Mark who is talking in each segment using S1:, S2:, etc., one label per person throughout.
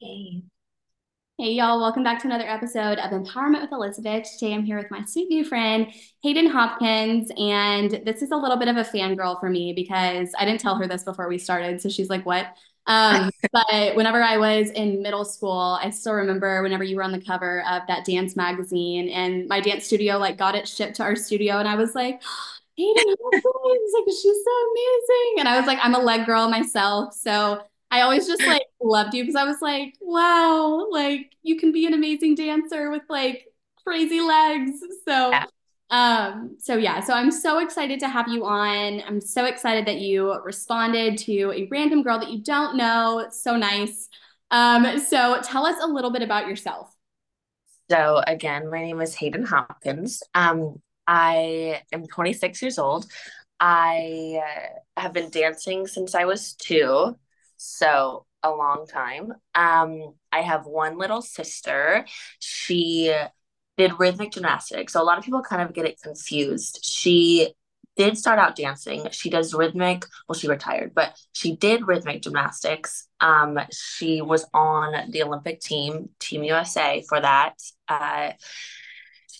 S1: Hey.
S2: Hey, y'all, welcome back to another episode of Empowerment with Elizabeth. Today I'm here with my sweet new friend, Hayden Hopkins. And this is a little bit of a fangirl for me because I didn't tell her this before we started. So she's like, what? Um, but whenever I was in middle school, I still remember whenever you were on the cover of that dance magazine and my dance studio like got it shipped to our studio. And I was like, Hayden Hopkins, like she's so amazing. And I was like, I'm a leg girl myself. So I always just like loved you because I was like, wow, like you can be an amazing dancer with like crazy legs. So
S1: Yeah.
S2: um so yeah, so I'm so excited to have you on. I'm so excited that you responded to a random girl that you don't know. It's so nice. Um so tell us a little bit about yourself.
S1: So again, my name is Hayden Hopkins. Um, I am 26 years old. I uh, have been dancing since I was two, so a long time. Um, I have one little sister. She did rhythmic gymnastics. So a lot of people kind of get it confused. She did start out dancing. She does rhythmic, well, she retired, but she did rhythmic gymnastics. Um, she was on the Olympic team, Team USA for that. Uh,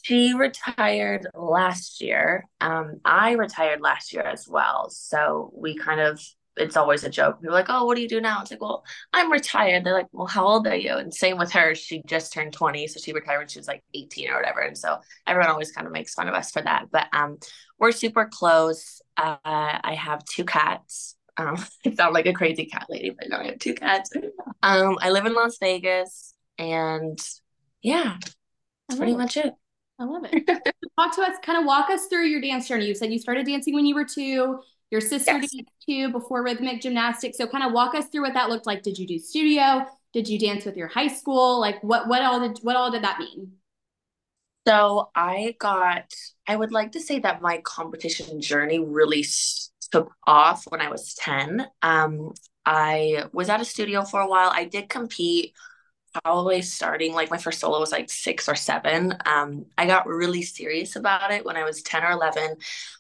S1: she retired last year. Um, I retired last year as well. So we kind of, it's always a joke. People are like, oh, what do you do now? It's like, well, I'm retired. They're like, well, how old are you? And same with her. She just turned 20. So she retired when she was like 18 or whatever. And so everyone always kind of makes fun of us for that. But um, we're super close. Uh, I have two cats. Um, I sound like a crazy cat lady, but no, I have two cats. Um, I live in Las Vegas. And yeah, that's pretty
S2: it.
S1: much it.
S2: I love it. Talk to us, kind of walk us through your dance journey. You said you started dancing when you were two. Your sister
S1: Yes.
S2: danced too before rhythmic gymnastics. So kind of walk us through what that looked like. Did you do studio? Did you dance with your high school? Like what what all did what all did that mean?
S1: So I got, I would like to say that my competition journey really took off when I was 10. Um, I was at a studio for a while. I did compete probably starting like my first solo was like six or seven. Um, I got really serious about it when I was 10 or 11.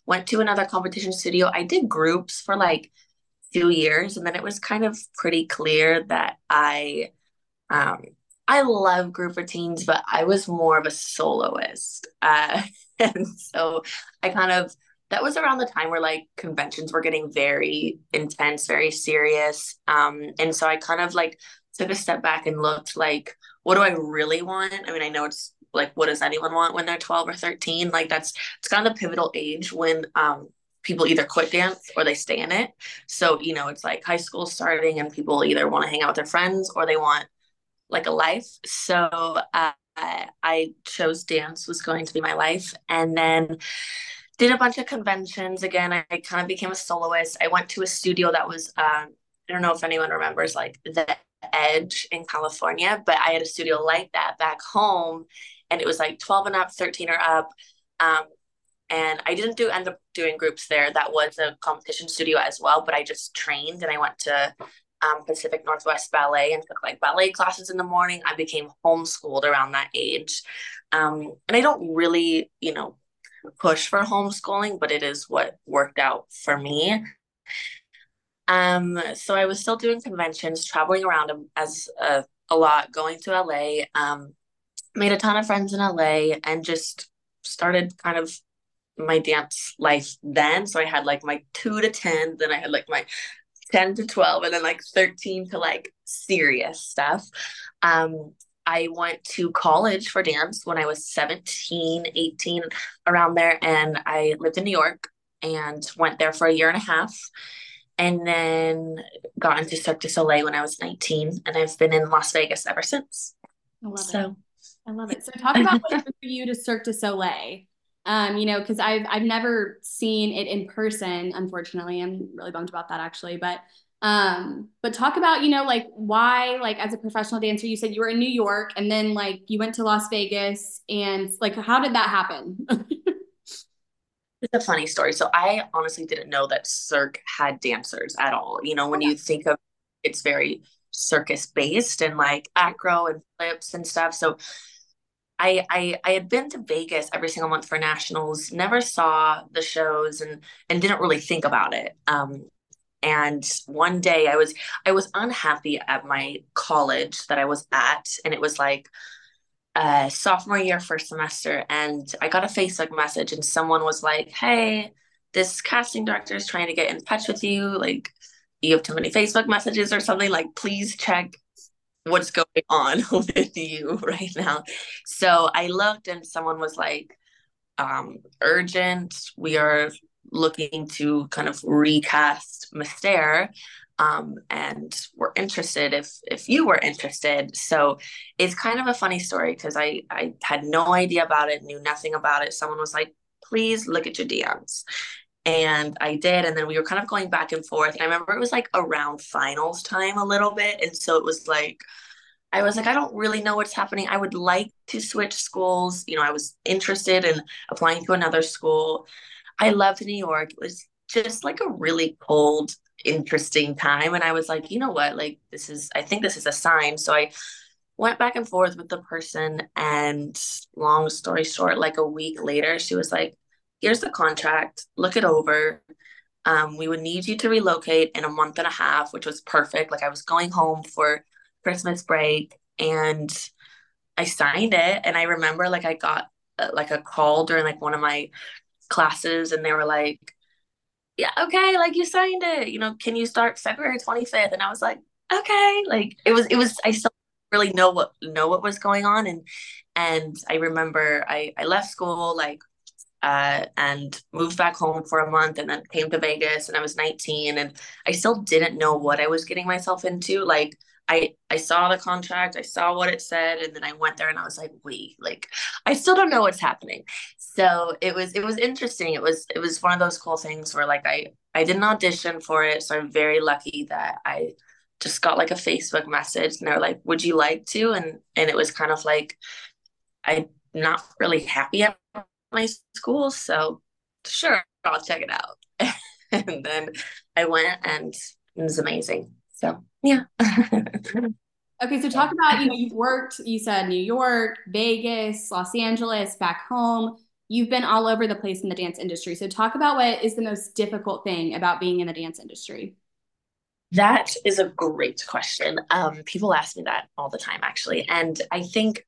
S1: Went to another competition studio. I did groups for like two years, and then it was kind of pretty clear that I um, I love group routines, but I was more of a soloist. Uh, and so I kind of, that was around the time where like conventions were getting very intense, very serious. Um, and so I kind of like took a step back and looked like, what do I really want? I mean, I know it's like, what does anyone want when they're 12 or 13? Like that's, it's kind of the pivotal age when, um, people either quit dance or they stay in it. So, you know, it's like high school starting and people either want to hang out with their friends or they want like a life. So uh, I chose dance was going to be my life, and then did a bunch of conventions. Again, I, kind of became a soloist. I went to a studio that was um, I don't know if anyone remembers like the Edge in California, but I had a studio like that back home, and it was like 12 and up, 13 or up. Um, and I didn't do end up doing groups there. That was a competition studio as well, but I just trained and I went to um, Pacific Northwest Ballet and took like ballet classes in the morning. I became homeschooled around that age. Um, and I don't really, you know, push for homeschooling, but it is what worked out for me. Um, so I was still doing conventions, traveling around as a, a lot, going to LA, um, made a ton of friends in LA and just started kind of my dance life then. So I had like my two to 10, then I had like my 10 to 12 and then like 13 to like serious stuff. Um, I went to college for dance when I was 17, 18, around there, and I lived in New York and went there for a year and a half. And then got into Cirque du Soleil when I was 19, and I've been in Las Vegas ever since.
S2: I love it.
S1: So,
S2: I love it. So talk about what drew you to Cirque du Soleil. Um, you know, because I've I've never seen it in person, unfortunately. I'm really bummed about that actually. But um, but talk about, you know, like why, like as a professional dancer, you said you were in New York and then like you went to Las Vegas and like how did that happen?
S1: It's a funny story. So I honestly didn't know that Cirque had dancers at all. You know, when you think of it's very circus based and like acro and flips and stuff. So I I I had been to Vegas every single month for nationals, never saw the shows and and didn't really think about it. Um and one day I was I was unhappy at my college that I was at and it was like uh, sophomore year first semester and I got a Facebook message and someone was like, "Hey, this casting director is trying to get in touch with you like you have too many Facebook messages or something like please check what's going on with you right now." So I looked and someone was like um, urgent. We are looking to kind of recast Mystere. Um, and we're interested if if you were interested. So it's kind of a funny story because I I had no idea about it, knew nothing about it. Someone was like, "Please look at your DMs," and I did. And then we were kind of going back and forth. And I remember it was like around finals time a little bit, and so it was like. I was like, I don't really know what's happening. I would like to switch schools. You know, I was interested in applying to another school. I loved New York. It was just like a really cold, interesting time. And I was like, you know what? Like, this is, I think this is a sign. So I went back and forth with the person. And long story short, like a week later, she was like, here's the contract, look it over. Um, we would need you to relocate in a month and a half, which was perfect. Like, I was going home for Christmas break and I signed it. And I remember, like, I got uh, like a call during like one of my classes and they were like, yeah, okay, like you signed it, you know, can you start February 25th? And I was like, okay, like it was, it was, I still really know what, know what was going on. And, and I remember I, I left school, like, uh, and moved back home for a month and then came to Vegas and I was 19 and I still didn't know what I was getting myself into. Like, I I saw the contract, I saw what it said, and then I went there and I was like, wait, like I still don't know what's happening. So it was it was interesting. It was it was one of those cool things where like I I didn't audition for it, so I'm very lucky that I just got like a Facebook message and they're like, would you like to? And and it was kind of like I'm not really happy at my school, so sure, I'll check it out. and then I went and it was amazing. So yeah.
S2: okay, so talk about, you know, you've worked, you said New York, Vegas, Los Angeles, back home. You've been all over the place in the dance industry. So talk about what is the most difficult thing about being in the dance industry.
S1: That is a great question. Um, people ask me that all the time, actually. And I think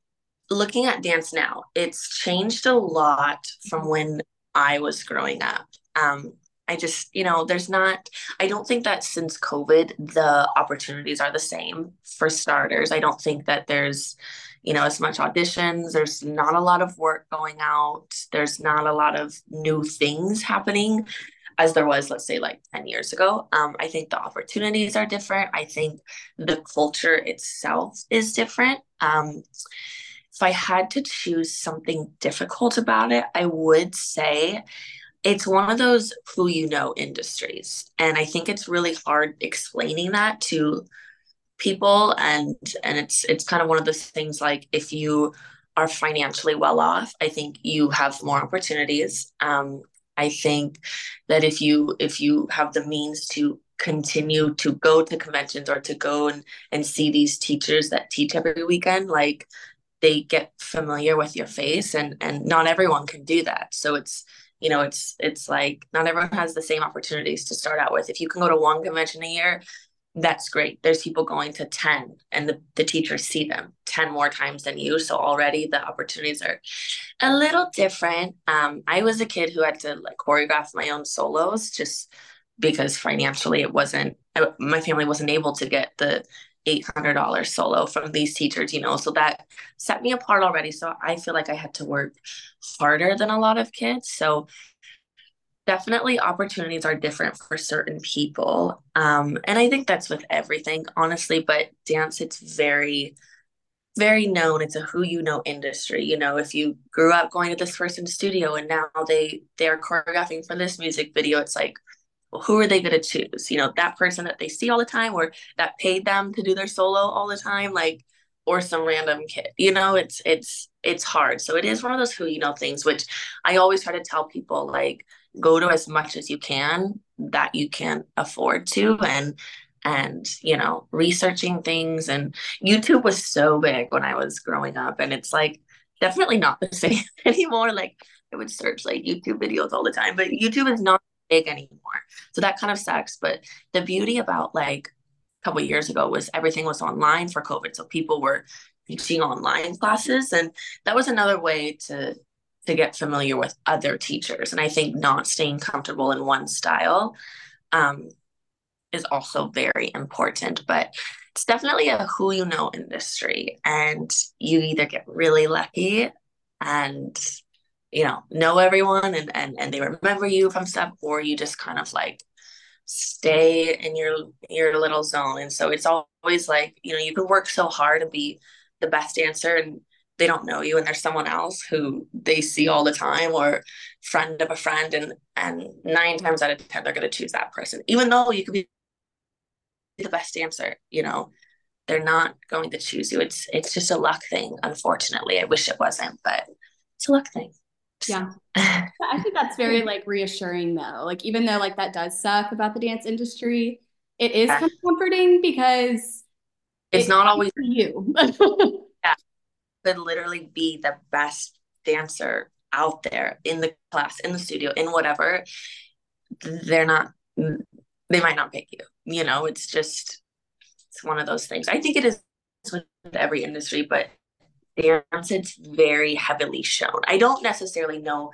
S1: looking at dance now, it's changed a lot from when I was growing up. Um, I just, you know, there's not, I don't think that since COVID, the opportunities are the same for starters. I don't think that there's, you know, as much auditions. There's not a lot of work going out. There's not a lot of new things happening as there was, let's say, like 10 years ago. Um, I think the opportunities are different. I think the culture itself is different. Um, if I had to choose something difficult about it, I would say it's one of those who you know industries and i think it's really hard explaining that to people and and it's it's kind of one of those things like if you are financially well off i think you have more opportunities. Um, i think that if you if you have the means to continue to go to conventions or to go and and see these teachers that teach every weekend like they get familiar with your face and and not everyone can do that. So it's you know it's it's like not everyone has the same opportunities to start out with. If you can go to one convention a year that's great. There's people going to 10 and the, the teachers see them 10 more times than you. So already the opportunities are a little different. Um, i was a kid who had to like choreograph my own solos just because financially it wasn't my family wasn't able to get the $800 solo from these teachers, you know, so that set me apart already. So I feel like I had to work harder than a lot of kids. So definitely opportunities are different for certain people. Um, and I think that's with everything, honestly, but dance, it's very, very known. It's a who you know industry. You know, if you grew up going to this person's studio and now they they're choreographing for this music video, it's like, who are they going to choose? You know, that person that they see all the time or that paid them to do their solo all the time, like, or some random kid. You know, it's it's it's hard. So it is one of those who you know things, which I always try to tell people like go to as much as you can that you can afford to and and you know researching things and youtube was so big when i was growing up and it's like definitely not the same anymore like i would search like youtube videos all the time but youtube is not big anymore. So that kind of sucks. But the beauty about like a couple years ago was everything was online for COVID. So people were teaching online classes. And that was another way to to get familiar with other teachers. And I think not staying comfortable in one style um, is also very important. But it's definitely a who you know industry. And you either get really lucky and you know know everyone and, and and they remember you from stuff or you just kind of like stay in your your little zone. And so it's always like you know you can work so hard and be the best dancer and they don't know you and there's someone else who they see all the time or friend of a friend and and nine times out of ten they're going to choose that person even though you could be the best dancer you know they're not going to choose you. It's it's just a luck thing unfortunately. I wish it wasn't but it's a luck thing
S2: yeah. I think that's very like reassuring though. Like even though like that does suck about the dance industry it is yeah. kind of comforting because
S1: it's not always
S2: you.
S1: Yeah. Could literally be the best dancer out there in the class in the studio in whatever. They're not mm, they might not pick you you know? It's just it's one of those things. I think it is with every industry but dance it's very heavily shown. I don't necessarily know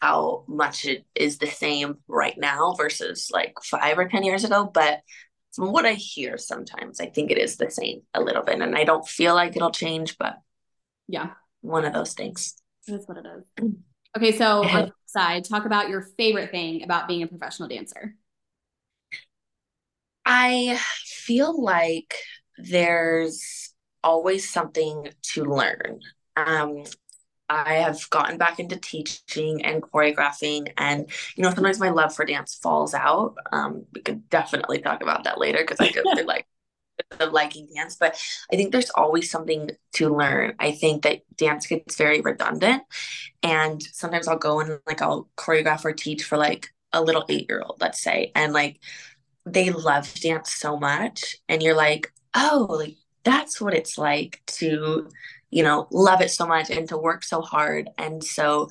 S1: how much it is the same right now versus like five or ten years ago but from what i hear sometimes i think it is the same a little bit and i don't feel like it'll change but
S2: yeah.
S1: one of those things.
S2: That's what it is. Okay so on the side talk about your favorite thing about being a professional dancer.
S1: I feel like there's always something to learn. Um, I have gotten back into teaching and choreographing, and you know, sometimes my love for dance falls out. Um, we could definitely talk about that later because I through like the liking dance, but I think there's always something to learn. I think that dance gets very redundant, and sometimes I'll go and like I'll choreograph or teach for like a little eight year old, let's say, and like they love dance so much, and you're like, oh, like that's what it's like to you know love it so much and to work so hard. And so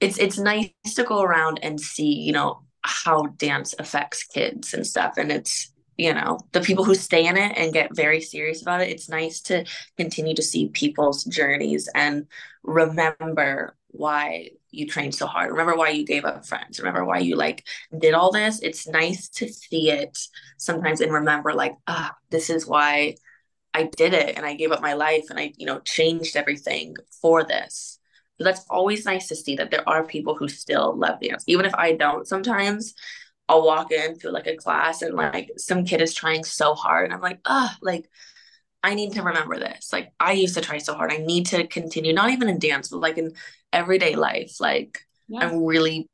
S1: it's it's nice to go around and see you know how dance affects kids and stuff. And it's you know the people who stay in it and get very serious about it it's nice to continue to see people's journeys and remember why you trained so hard. Remember why you gave up friends. Remember why you like did all this. It's nice to see it sometimes and remember like ah this is why I did it and I gave up my life and I, you know, changed everything for this. So that's always nice to see that there are people who still love dance. Even if I don't sometimes, I'll walk into like a class and like some kid is trying so hard and I'm like, ah, like I need to remember this. Like I used to try so hard. I need to continue, not even in dance, but like in everyday life. Like yeah. I'm really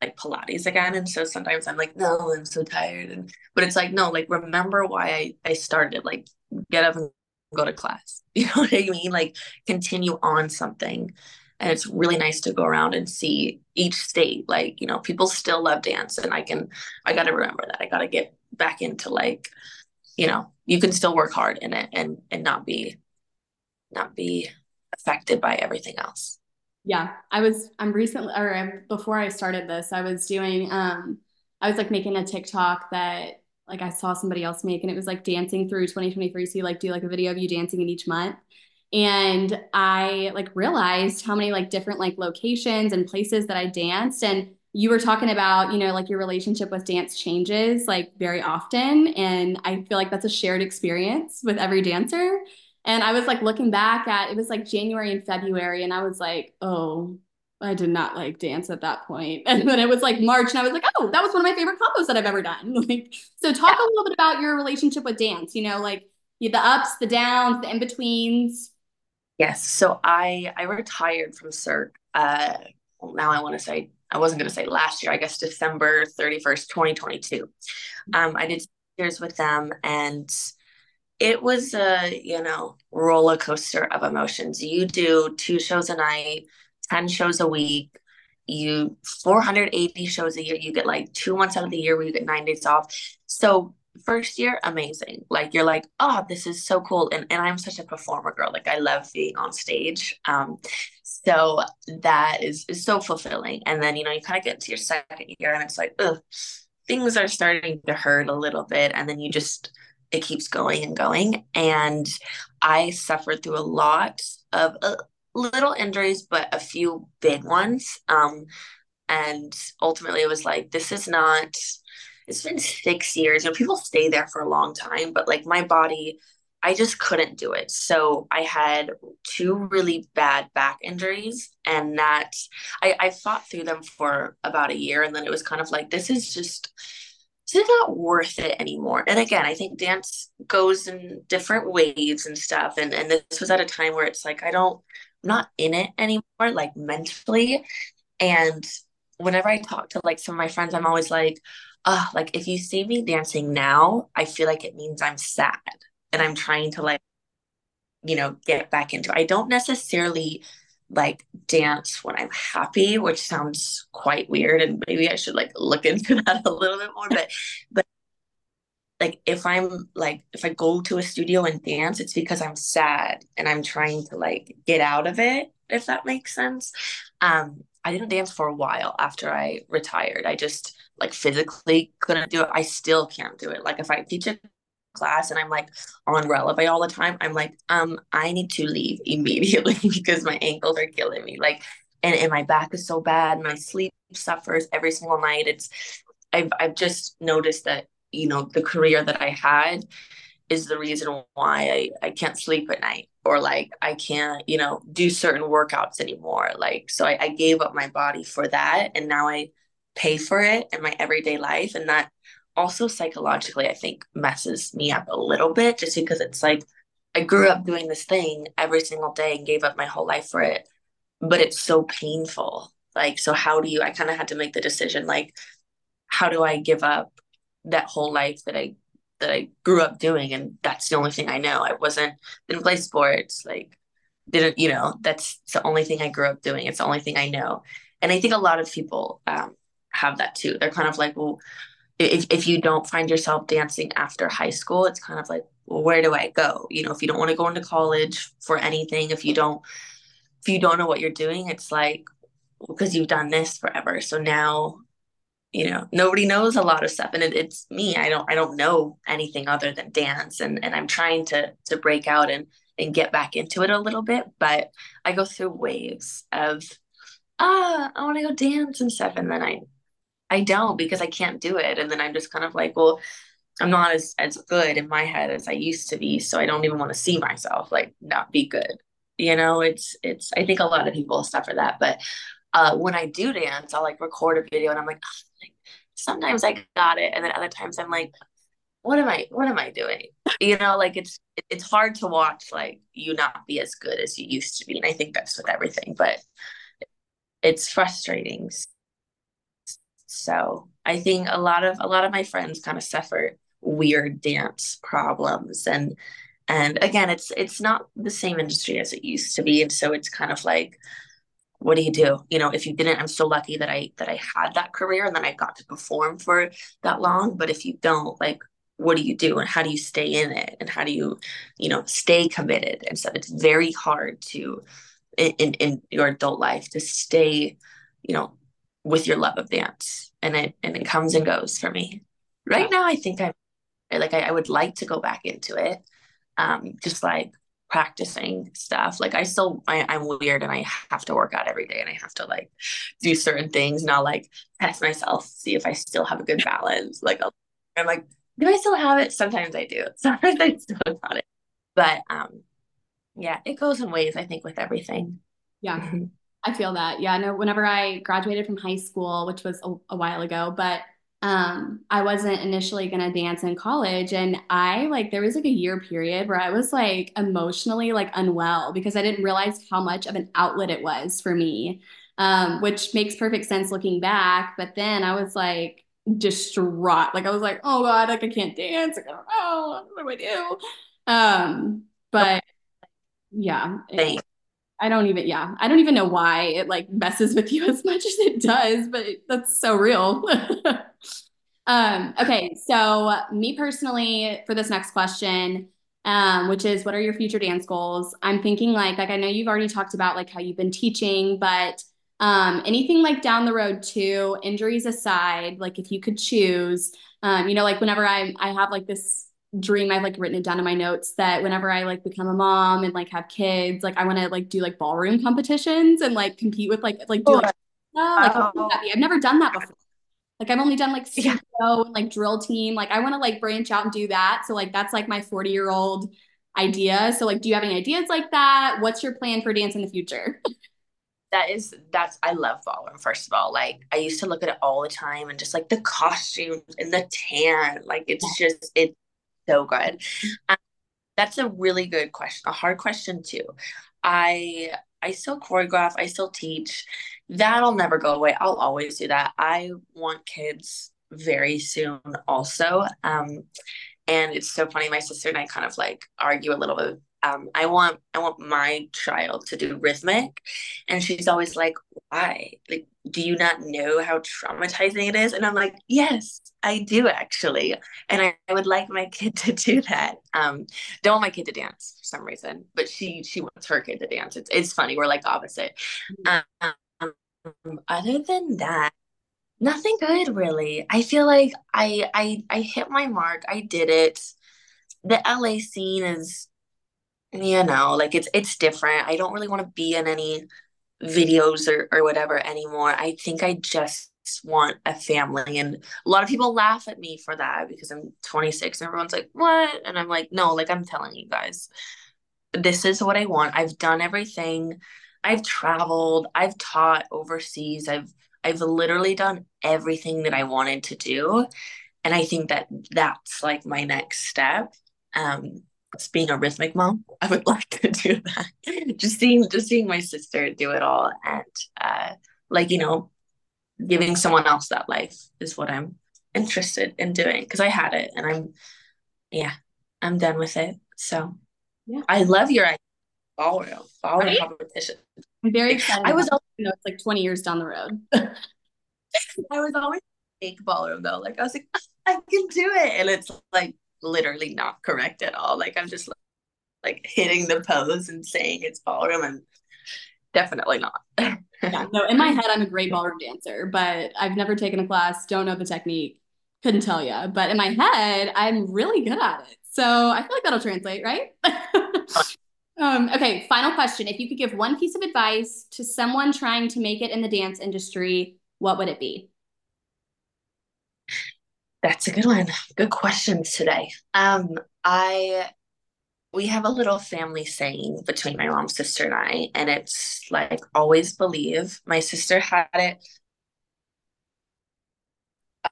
S1: like Pilates again. And so sometimes I'm like, no, I'm so tired. And but it's like, no, like remember why I, I started. Like get up and go to class. You know what I mean? Like continue on something. And it's really nice to go around and see each state. Like, you know, people still love dance. And I can, I got to remember that. I got to get back into like, you know, you can still work hard in it and, and not be, not be affected by everything else.
S2: Yeah. I was, I'm recently, or before I started this, I was doing, um, I was like making a TikTok that like I saw somebody else make and it was like dancing through 2023. So you like do like a video of you dancing in each month. And I like realized how many like different like locations and places that I danced. And you were talking about, you know, like your relationship with dance changes like very often. And I feel like that's a shared experience with every dancer. And I was like looking back at it was like January and February, and I was like, oh, I did not like dance at that point. And then it was like March and I was like, oh, that was one of my favorite combos that I've ever done. Like, so talk yeah. a little bit about your relationship with dance, you know, like the ups, the downs, the in-betweens.
S1: Yes. So I I retired from Cirque. Uh well, now I want to say I wasn't gonna say last year, I guess December 31st, 2022. Um, I did years with them and it was a, you know, roller coaster of emotions. You do two shows a night 10 shows a week you 480 shows a year you get like two months out of the year where you get nine days off so first year, amazing. Like you're like, oh, this is so cool. And and I'm such a performer girl. Like I love being on stage. Um, so that is is so fulfilling. And then, you know, you kind of get into your second year and it's like, ugh, things are starting to hurt a little bit. And then you just it keeps going and going. And I suffered through a lot of uh, little injuries, but a few big ones. Um, and ultimately it was like, this is not it's been six years. You know, people stay there for a long time, but like my body, I just couldn't do it. So I had two really bad back injuries, and that I, I fought through them for about a year. And then it was kind of like, this is just, this is not worth it anymore. And again, I think dance goes in different waves and stuff. And, and this was at a time where it's like, I don't, not in it anymore, like mentally. And whenever I talk to like some of my friends, I'm always like, uh, like if you see me dancing now, I feel like it means I'm sad and I'm trying to like, you know, get back into. It. I don't necessarily like dance when I'm happy, which sounds quite weird, and maybe I should like look into that a little bit more. But but like if I'm like if I go to a studio and dance, it's because I'm sad and I'm trying to like get out of it, if that makes sense. Um, I didn't dance for a while after I retired. I just like physically couldn't do it. I still can't do it. Like if I teach a class and I'm like on releve all the time, I'm like, um, I need to leave immediately because my ankles are killing me. Like, and, and my back is so bad. My sleep suffers every single night. It's, I've, I've just noticed that, you know, the career that I had is the reason why I, I can't sleep at night or like I can't, you know, do certain workouts anymore. Like, so I, I gave up my body for that. And now I, pay for it in my everyday life. And that also psychologically, I think, messes me up a little bit just because it's like I grew up doing this thing every single day and gave up my whole life for it. But it's so painful. Like, so how do you, I kind of had to make the decision, like, how do I give up that whole life that I that I grew up doing and that's the only thing I know. I wasn't didn't play sports, like didn't, you know, that's the only thing I grew up doing. It's the only thing I know. And I think a lot of people um, have that too. They're kind of like, well, if, if you don't find yourself dancing after high school, it's kind of like, well, where do I go? You know, if you don't want to go into college for anything, if you don't, if you don't know what you're doing, it's like, because you've done this forever. So now, you know, nobody knows a lot of stuff. And it, it's me. I don't, I don't know anything other than dance. And, and I'm trying to, to break out and, and get back into it a little bit. But I go through waves of, ah, I want to go dance and stuff. And then I, I don't because I can't do it. And then I'm just kind of like, well, I'm not as as good in my head as I used to be. So I don't even want to see myself like not be good. You know, it's it's I think a lot of people suffer that. But uh when I do dance, I'll like record a video and I'm like, like sometimes I got it. And then other times I'm like, what am I what am I doing? You know, like it's it's hard to watch like you not be as good as you used to be. And I think that's with everything, but it's frustrating so I think a lot of a lot of my friends kind of suffer weird dance problems and and again it's it's not the same industry as it used to be and so it's kind of like what do you do? You know if you didn't i'm so lucky that i that i had that career and then i got to perform for that long. But if you don't like what do you do and how do you stay in it and how do you you know stay committed and stuff? It's very hard to in in your adult life to stay you know with your love of dance. And it and it comes and goes for me. Right now i think i'm like I, I would like to go back into it um just like practicing stuff. Like i still I, i'm weird and i have to work out every day and i have to like do certain things and i'll like test myself see if i still have a good balance. Like i i'm like do i still have it? Sometimes i do. Sometimes i still got it. But um yeah it goes in ways i think with everything.
S2: Yeah mm-hmm. I feel that. Yeah, no, whenever I graduated from high school, which was a, a while ago, but um I wasn't initially going to dance in college and I like there was like a year period where I was like emotionally like unwell because I didn't realize how much of an outlet it was for me. Um which makes perfect sense looking back, but then I was like distraught. Like I was like, "Oh god, like I can't dance. Like, I don't know. What do I do?" Um but yeah. It, I don't even, yeah, I don't even know why it like messes with you as much as it does, but that's so real. Um, okay, so me personally, for this next question, um, which is what are your future dance goals? I'm thinking like like I know you've already talked about like how you've been teaching, but um, anything like down the road too, injuries aside, like if you could choose, um, you know, like whenever I I have like this dream, I've like written it down in my notes that whenever I like become a mom and like have kids, like I want to like do like ballroom competitions and like compete with like like do like, oh, like oh. I've never done that before. Like I've only done like studio yeah. and like drill team. Like I want to like branch out and do that. So like that's like my 40 year old idea. So like, do you have any ideas like that? What's your plan for dance in the future?
S1: that is that's I love ballroom first of all. Like I used to look at it all the time and just like the costumes and the tan. Like it's just it's so good. Um, that's a really good question, a hard question too. I I still choreograph, I still teach. That'll never go away. I'll always do that. I want kids very soon also. Um, and it's so funny. My sister and I kind of like argue a little bit um, I want I want my child to do rhythmic, and she's always like, "Why? Like, do you not know how traumatizing it is?" And I'm like, "Yes, I do actually, and I, I would like my kid to do that. Um, don't want my kid to dance for some reason, but she she wants her kid to dance. It's it's funny. We're like opposite. Um, other than that, nothing good really. I feel like I I I hit my mark. I did it. The LA scene is you know like it's it's different. I don't really want to be in any videos or, or whatever anymore. I think i just want a family and a lot of people laugh at me for that because i'm 26 and everyone's like what? And i'm like no like i'm telling you guys this is what i want. I've done everything. I've traveled. I've taught overseas. I've i've literally done everything that i wanted to do. And i think that that's like my next step. Um being a rhythmic mom, I would like to do that. just seeing just seeing my sister do it all and uh like, you know, giving someone else that life is what I'm interested in doing because I had it and I'm yeah, I'm done with it. So yeah. I love your ballroom, ballroom right? competition.
S2: I'm very excited. I was always, you know, it's like 20 years down the road.
S1: I was always fake ballroom though. Like I was like, I can do it. And it's like literally not correct at all. Like I'm just like hitting the pose and saying it's ballroom and definitely not.
S2: yeah, no, in my head I'm a great ballroom dancer, but I've never taken a class, don't know the technique, couldn't tell you. But in my head, I'm really good at it. So I feel like that'll translate, right? um, okay, final question. If you could give one piece of advice to someone trying to make it in the dance industry, what would it be?
S1: That's a good one. Good questions today. Um, I we have a little family saying between my mom's sister and I, and it's like always believe. My sister had it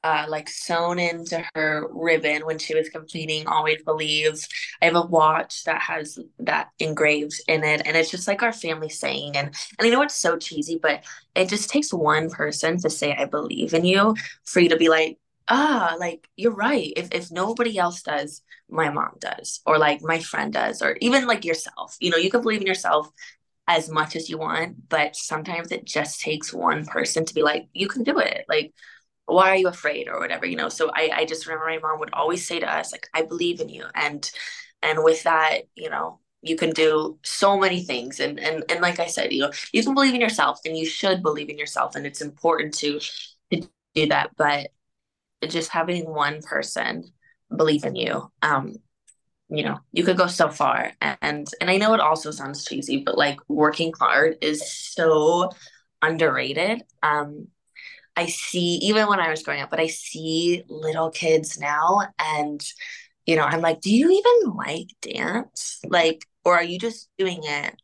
S1: uh, like sewn into her ribbon when she was completing always believe i have a watch that has that engraved in it and it's just like our family saying and and i know it's so cheesy but it just takes one person to say i believe in you for you to be like ah, like you're right. If if nobody else does, my mom does, or like my friend does, or even like yourself. You know, you can believe in yourself as much as you want, but sometimes it just takes one person to be like, you can do it. Like, why are you afraid or whatever, you know? So I, I just remember my mom would always say to us, like, I believe in you. And and with that, you know, you can do so many things. And and and like I said, you know, you can believe in yourself and you should believe in yourself. And it's important to to do that. But just having one person believe in you um you know you could go so far. And and i know it also sounds cheesy but like working hard is so underrated. Um i see even when i was growing up but i see little kids now and you know i'm like do you even like dance? Like or are you just doing it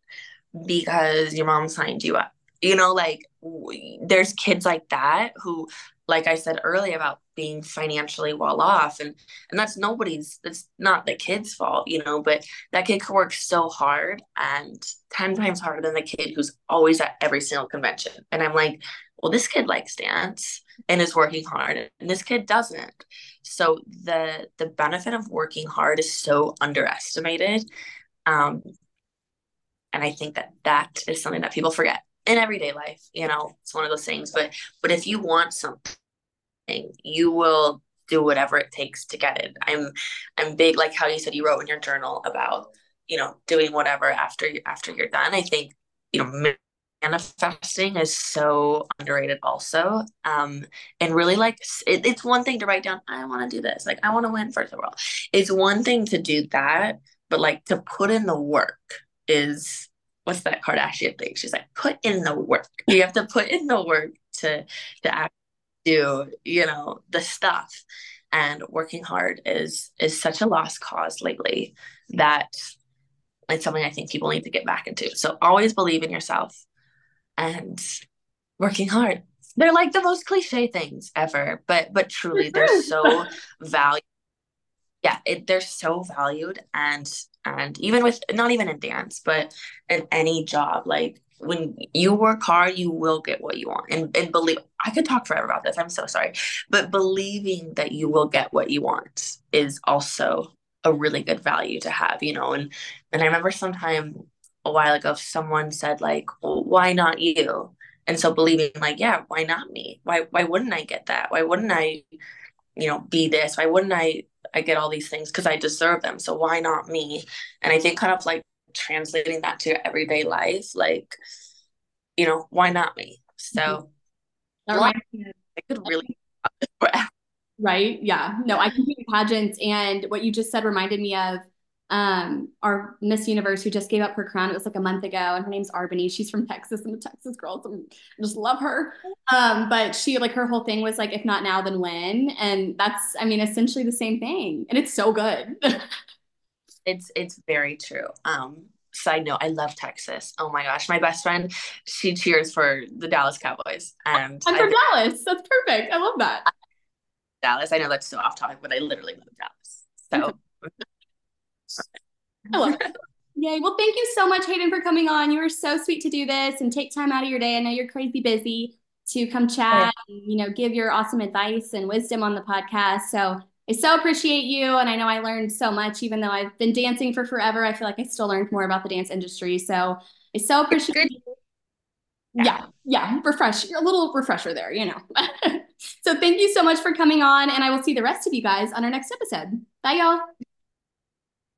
S1: because your mom signed you up? You know like there's kids like that who like I said earlier about being financially well off. And and that's nobody's that's not the kid's fault you know but that kid could work so hard and 10 times harder than the kid who's always at every single convention. And i'm like well this kid likes dance and is working hard and this kid doesn't. So the the benefit of working hard is so underestimated. Um and i think that that is something that people forget in everyday life you know it's one of those things but but if you want something you will do whatever it takes to get it. I'm I'm big like how you said you wrote in your journal about, you know, doing whatever after after you're done. I think, you know, manifesting is so underrated also. Um and really like it, it's one thing to write down i want to do this. Like i want to win first of all it's one thing to do that but like to put in the work is what's that kardashian thing? She's like put in the work. You have to put in the work to to act do you know the stuff and working hard is is such a lost cause lately that it's something i think people need to get back into so always believe in yourself and working hard. They're like the most cliche things ever, but but truly they're so valued. Yeah, it, they're so valued and and even with not even in dance, but in any job, like when you work hard, you will get what you want. And and believe I could talk forever about this. I'm so sorry. But believing that you will get what you want is also a really good value to have, you know. And and I remember sometime a while ago someone said like well, why not you and so believing like yeah why not me why why wouldn't i get that why wouldn't i you know be this why wouldn't i i get all these things because i deserve them so why not me? And i think kind of like translating that to everyday life like you know why not me? So
S2: mm-hmm. i could really right? Yeah. No i can do pageants and what you just said reminded me of um, our Miss Universe who just gave up her crown. It was like a month ago, and her name's R'Bonney. She's from Texas. and the Texas girl, so I just love her. Um, but she like her whole thing was like, if not now, then when? And that's, I mean, essentially the same thing, and it's so good.
S1: it's it's very true. Um, side note, I love Texas. Oh my gosh, my best friend, she cheers for the Dallas Cowboys, and
S2: I'm from I, Dallas. That's perfect. I love that.
S1: Dallas. I know that's so off topic, but I literally love Dallas. So.
S2: I love. Yay. Well, thank you so much, Hayden, for coming on. You were so sweet to do this and take time out of your day. I know you're crazy busy to come chat and, you know, give your awesome advice and wisdom on the podcast. So I so appreciate you. And I know I learned so much, even though I've been dancing for forever. I feel like I still learned more about the dance industry. So I so appreciate you. Yeah, yeah, refresh, a little refresher there, you know. so thank you so much for coming on, and I will see the rest of you guys on our next episode. Bye, y'all.